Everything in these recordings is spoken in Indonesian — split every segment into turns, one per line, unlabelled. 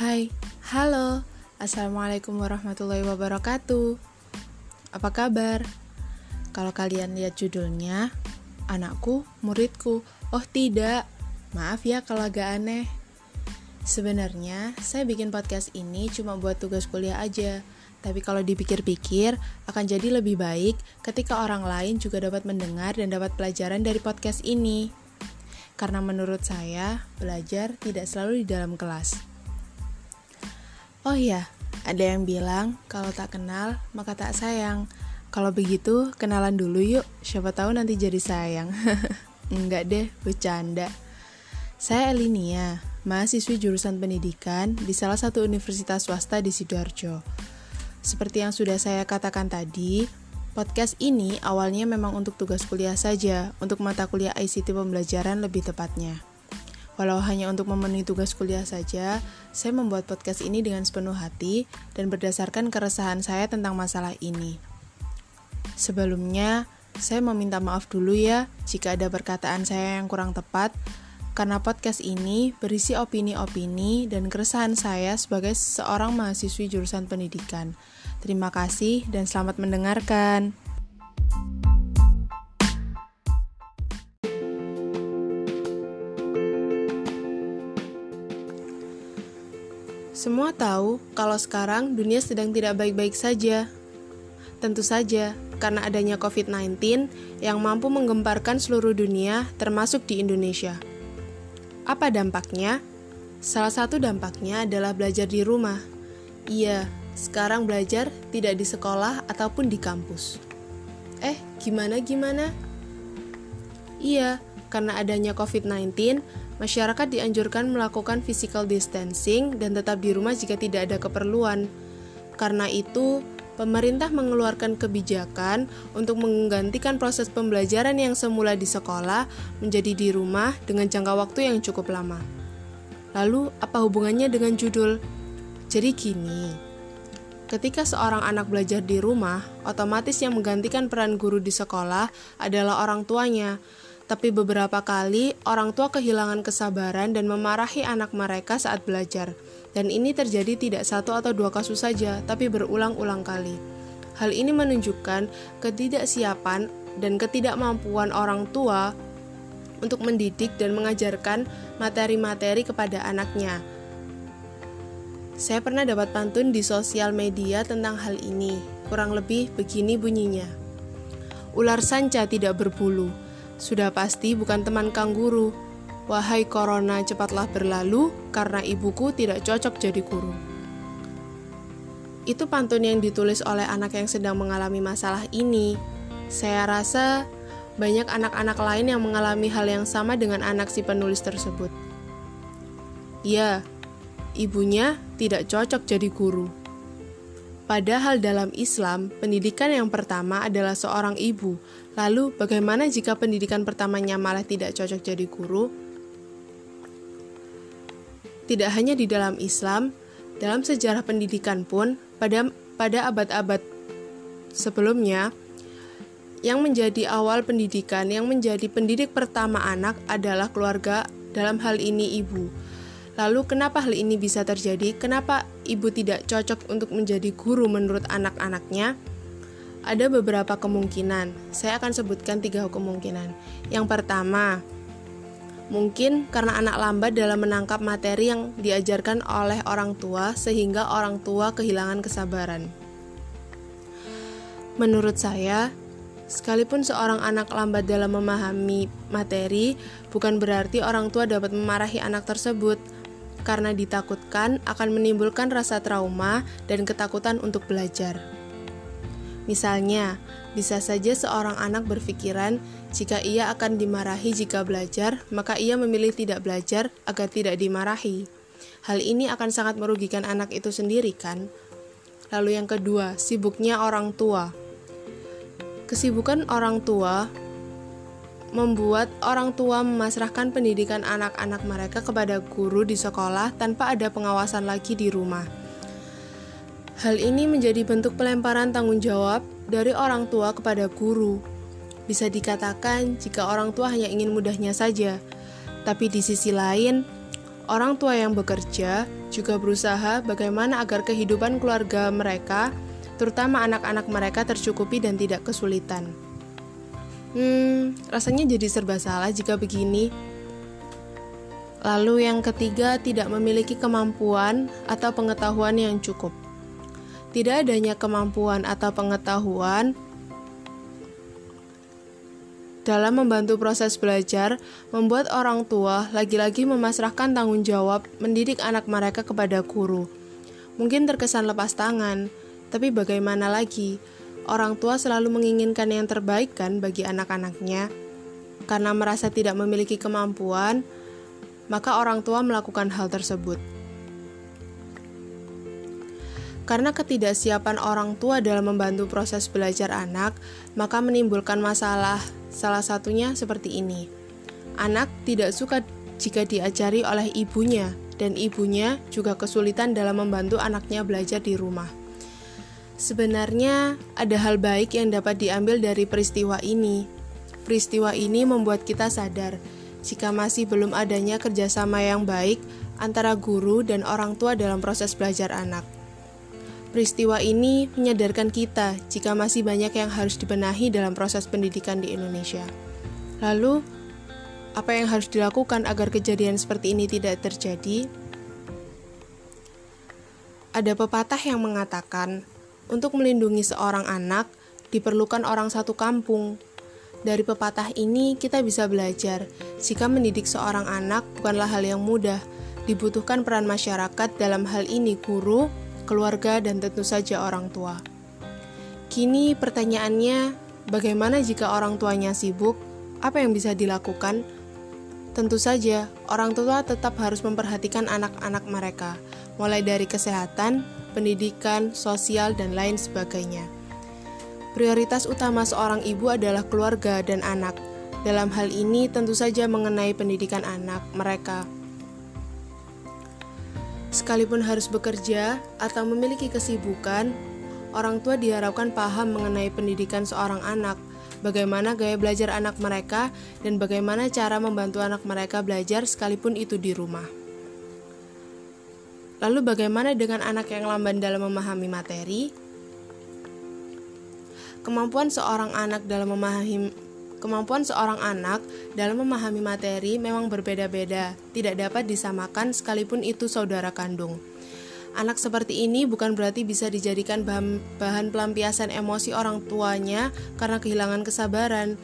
Hai, halo, assalamualaikum warahmatullahi wabarakatuh. Apa kabar? Kalau kalian lihat judulnya, anakku, muridku. Oh tidak, maaf ya kalau agak aneh. Sebenarnya, saya bikin podcast ini cuma buat tugas kuliah aja. Tapi kalau dipikir-pikir, akan jadi lebih baik ketika orang lain juga dapat mendengar dan dapat pelajaran dari podcast ini. Karena menurut saya, belajar tidak selalu di dalam kelas. Oh iya, ada yang bilang kalau tak kenal maka tak sayang. Kalau begitu, kenalan dulu yuk. Siapa tahu nanti jadi sayang. Enggak deh, bercanda. Saya Elinia, mahasiswi jurusan pendidikan di salah satu universitas swasta di Sidoarjo. Seperti yang sudah saya katakan tadi, podcast ini awalnya memang untuk tugas kuliah saja, untuk mata kuliah ICT pembelajaran lebih tepatnya. Walau hanya untuk memenuhi tugas kuliah saja, saya membuat podcast ini dengan sepenuh hati dan berdasarkan keresahan saya tentang masalah ini. Sebelumnya, saya meminta maaf dulu ya jika ada perkataan saya yang kurang tepat, karena podcast ini berisi opini-opini dan keresahan saya sebagai seorang mahasiswi jurusan pendidikan. Terima kasih dan selamat mendengarkan. Semua tahu kalau sekarang dunia sedang tidak baik-baik saja. Tentu saja, karena adanya COVID-19 yang mampu menggemparkan seluruh dunia, termasuk di Indonesia. Apa dampaknya? Salah satu dampaknya adalah belajar di rumah. Iya, sekarang belajar tidak di sekolah ataupun di kampus. Eh, gimana-gimana? Iya, karena adanya COVID-19, masyarakat dianjurkan melakukan physical distancing dan tetap di rumah jika tidak ada keperluan. Karena itu, pemerintah mengeluarkan kebijakan untuk menggantikan proses pembelajaran yang semula di sekolah menjadi di rumah dengan jangka waktu yang cukup lama. Lalu, apa hubungannya dengan judul? Jadi gini, ketika seorang anak belajar di rumah, otomatis yang menggantikan peran guru di sekolah adalah orang tuanya. Tapi beberapa kali orang tua kehilangan kesabaran dan memarahi anak mereka saat belajar dan ini terjadi tidak satu atau dua kasus saja, tapi berulang-ulang kali. Hal ini menunjukkan ketidaksiapan dan ketidakmampuan orang tua untuk mendidik dan mengajarkan materi-materi kepada anaknya. Saya pernah dapat pantun di sosial media tentang hal ini. Kurang lebih begini bunyinya. Ular sanca tidak berbulu. Sudah pasti bukan teman kanguru Wahai corona, cepatlah berlalu karena ibuku tidak cocok jadi guru. Itu pantun yang ditulis oleh anak yang sedang mengalami masalah ini. Saya rasa banyak anak-anak lain yang mengalami hal yang sama dengan anak si penulis tersebut. Ya, ibunya tidak cocok jadi guru. Padahal dalam Islam, pendidikan yang pertama adalah seorang ibu. Lalu, bagaimana jika pendidikan pertamanya malah tidak cocok jadi guru? Tidak hanya di dalam Islam, dalam sejarah pendidikan pun pada pada abad-abad sebelumnya yang menjadi awal pendidikan, yang menjadi pendidik pertama anak adalah keluarga, dalam hal ini ibu. Lalu kenapa hal ini bisa terjadi? Kenapa ibu tidak cocok untuk menjadi guru menurut anak-anaknya? Ada beberapa kemungkinan. Saya akan sebutkan tiga kemungkinan. Yang pertama, Mungkin karena anak lambat dalam menangkap materi yang diajarkan oleh orang tua, sehingga orang tua kehilangan kesabaran. Menurut saya, sekalipun seorang anak lambat dalam memahami materi, bukan berarti orang tua dapat memarahi anak tersebut, karena ditakutkan akan menimbulkan rasa trauma dan ketakutan untuk belajar. Misalnya, bisa saja seorang anak berpikiran jika ia akan dimarahi jika belajar, maka ia memilih tidak belajar agar tidak dimarahi. Hal ini akan sangat merugikan anak itu sendiri, kan? Lalu, yang kedua, sibuknya orang tua. Kesibukan orang tua membuat orang tua memasrahkan pendidikan anak-anak mereka kepada guru di sekolah tanpa ada pengawasan lagi di rumah. Hal ini menjadi bentuk pelemparan tanggung jawab dari orang tua kepada guru. Bisa dikatakan jika orang tua hanya ingin mudahnya saja, tapi di sisi lain, Orang tua yang bekerja juga berusaha bagaimana agar kehidupan keluarga mereka, terutama anak-anak mereka, tercukupi dan tidak kesulitan. Hmm, rasanya jadi serba salah jika begini. Lalu, yang ketiga, tidak memiliki kemampuan atau pengetahuan yang cukup. Tidak adanya kemampuan atau pengetahuan dalam membantu proses belajar, membuat orang tua lagi-lagi memasrahkan tanggung jawab mendidik anak mereka kepada guru. Mungkin terkesan lepas tangan, tapi bagaimana lagi? Orang tua selalu menginginkan yang terbaik kan bagi anak-anaknya. Karena merasa tidak memiliki kemampuan, maka orang tua melakukan hal tersebut. Karena ketidaksiapan orang tua dalam membantu proses belajar anak, maka menimbulkan masalah. Salah satunya seperti ini: anak tidak suka jika diajari oleh ibunya, dan ibunya juga kesulitan dalam membantu anaknya belajar di rumah. Sebenarnya, ada hal baik yang dapat diambil dari peristiwa ini. Peristiwa ini membuat kita sadar jika masih belum adanya kerjasama yang baik antara guru dan orang tua dalam proses belajar anak. Peristiwa ini menyadarkan kita jika masih banyak yang harus dibenahi dalam proses pendidikan di Indonesia. Lalu, apa yang harus dilakukan agar kejadian seperti ini tidak terjadi? Ada pepatah yang mengatakan, untuk melindungi seorang anak diperlukan orang satu kampung. Dari pepatah ini, kita bisa belajar jika mendidik seorang anak bukanlah hal yang mudah. Dibutuhkan peran masyarakat, dalam hal ini guru, keluarga, dan tentu saja orang tua. Kini pertanyaannya, bagaimana jika orang tuanya sibuk? Apa yang bisa dilakukan? Tentu saja, orang tua tetap harus memperhatikan anak-anak mereka, mulai dari kesehatan, pendidikan, sosial, dan lain sebagainya. Prioritas utama seorang ibu adalah keluarga dan anak. Dalam hal ini, tentu saja mengenai pendidikan anak mereka. Sekalipun harus bekerja atau memiliki kesibukan, orang tua diharapkan paham mengenai pendidikan seorang anak, bagaimana gaya belajar anak mereka, dan bagaimana cara membantu anak mereka belajar sekalipun itu di rumah. Lalu, bagaimana dengan anak yang lamban dalam memahami materi? Kemampuan seorang anak dalam memahami Kemampuan seorang anak dalam memahami materi memang berbeda-beda, tidak dapat disamakan sekalipun itu saudara kandung. Anak seperti ini bukan berarti bisa dijadikan bahan, bahan pelampiasan emosi orang tuanya karena kehilangan kesabaran.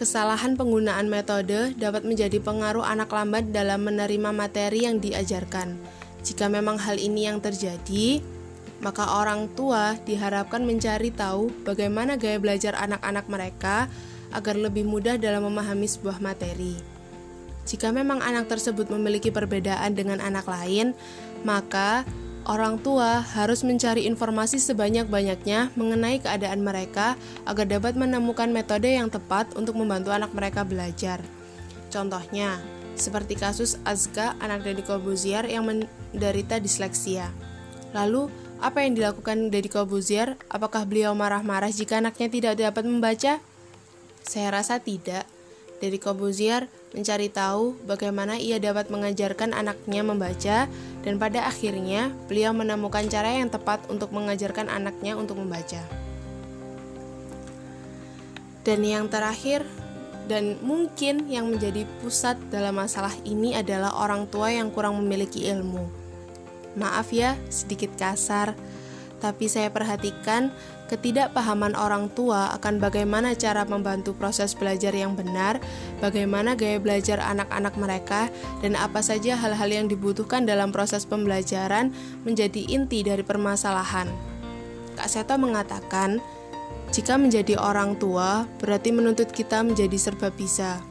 Kesalahan penggunaan metode dapat menjadi pengaruh anak lambat dalam menerima materi yang diajarkan. Jika memang hal ini yang terjadi, maka orang tua diharapkan mencari tahu bagaimana gaya belajar anak-anak mereka agar lebih mudah dalam memahami sebuah materi. Jika memang anak tersebut memiliki perbedaan dengan anak lain, maka orang tua harus mencari informasi sebanyak-banyaknya mengenai keadaan mereka agar dapat menemukan metode yang tepat untuk membantu anak mereka belajar. Contohnya, seperti kasus Azka, anak dari Corbuzier yang menderita disleksia. Lalu, apa yang dilakukan Deddy Corbuzier? Apakah beliau marah-marah jika anaknya tidak dapat membaca? Saya rasa tidak. Deddy Corbuzier mencari tahu bagaimana ia dapat mengajarkan anaknya membaca dan pada akhirnya beliau menemukan cara yang tepat untuk mengajarkan anaknya untuk membaca. Dan yang terakhir, dan mungkin yang menjadi pusat dalam masalah ini adalah orang tua yang kurang memiliki ilmu. Maaf ya, sedikit kasar, tapi saya perhatikan ketidakpahaman orang tua akan bagaimana cara membantu proses belajar yang benar, bagaimana gaya belajar anak-anak mereka, dan apa saja hal-hal yang dibutuhkan dalam proses pembelajaran menjadi inti dari permasalahan. Kak Seto mengatakan, jika menjadi orang tua berarti menuntut kita menjadi serba bisa.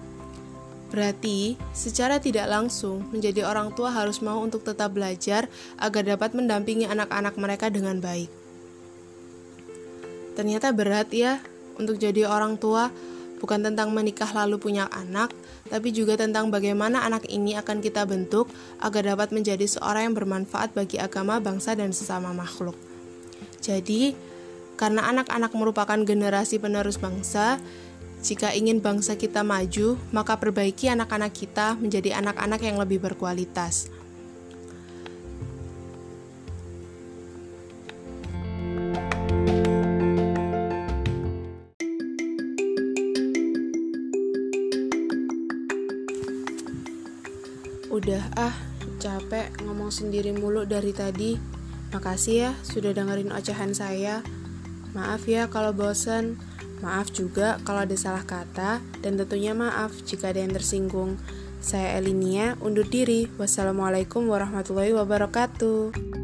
Berarti, secara tidak langsung, menjadi orang tua harus mau untuk tetap belajar agar dapat mendampingi anak-anak mereka dengan baik. Ternyata berat ya untuk jadi orang tua, bukan tentang menikah lalu punya anak, tapi juga tentang bagaimana anak ini akan kita bentuk agar dapat menjadi seorang yang bermanfaat bagi agama, bangsa, dan sesama makhluk. Jadi, karena anak-anak merupakan generasi penerus bangsa, jika ingin bangsa kita maju, maka perbaiki anak-anak kita menjadi anak-anak yang lebih berkualitas. Capek ngomong sendiri mulu dari tadi. Makasih ya sudah dengerin ocehan saya. Maaf ya kalau bosen. Maaf juga kalau ada salah kata, dan tentunya maaf jika ada yang tersinggung. Saya Elinia, undur diri. Wassalamualaikum warahmatullahi wabarakatuh.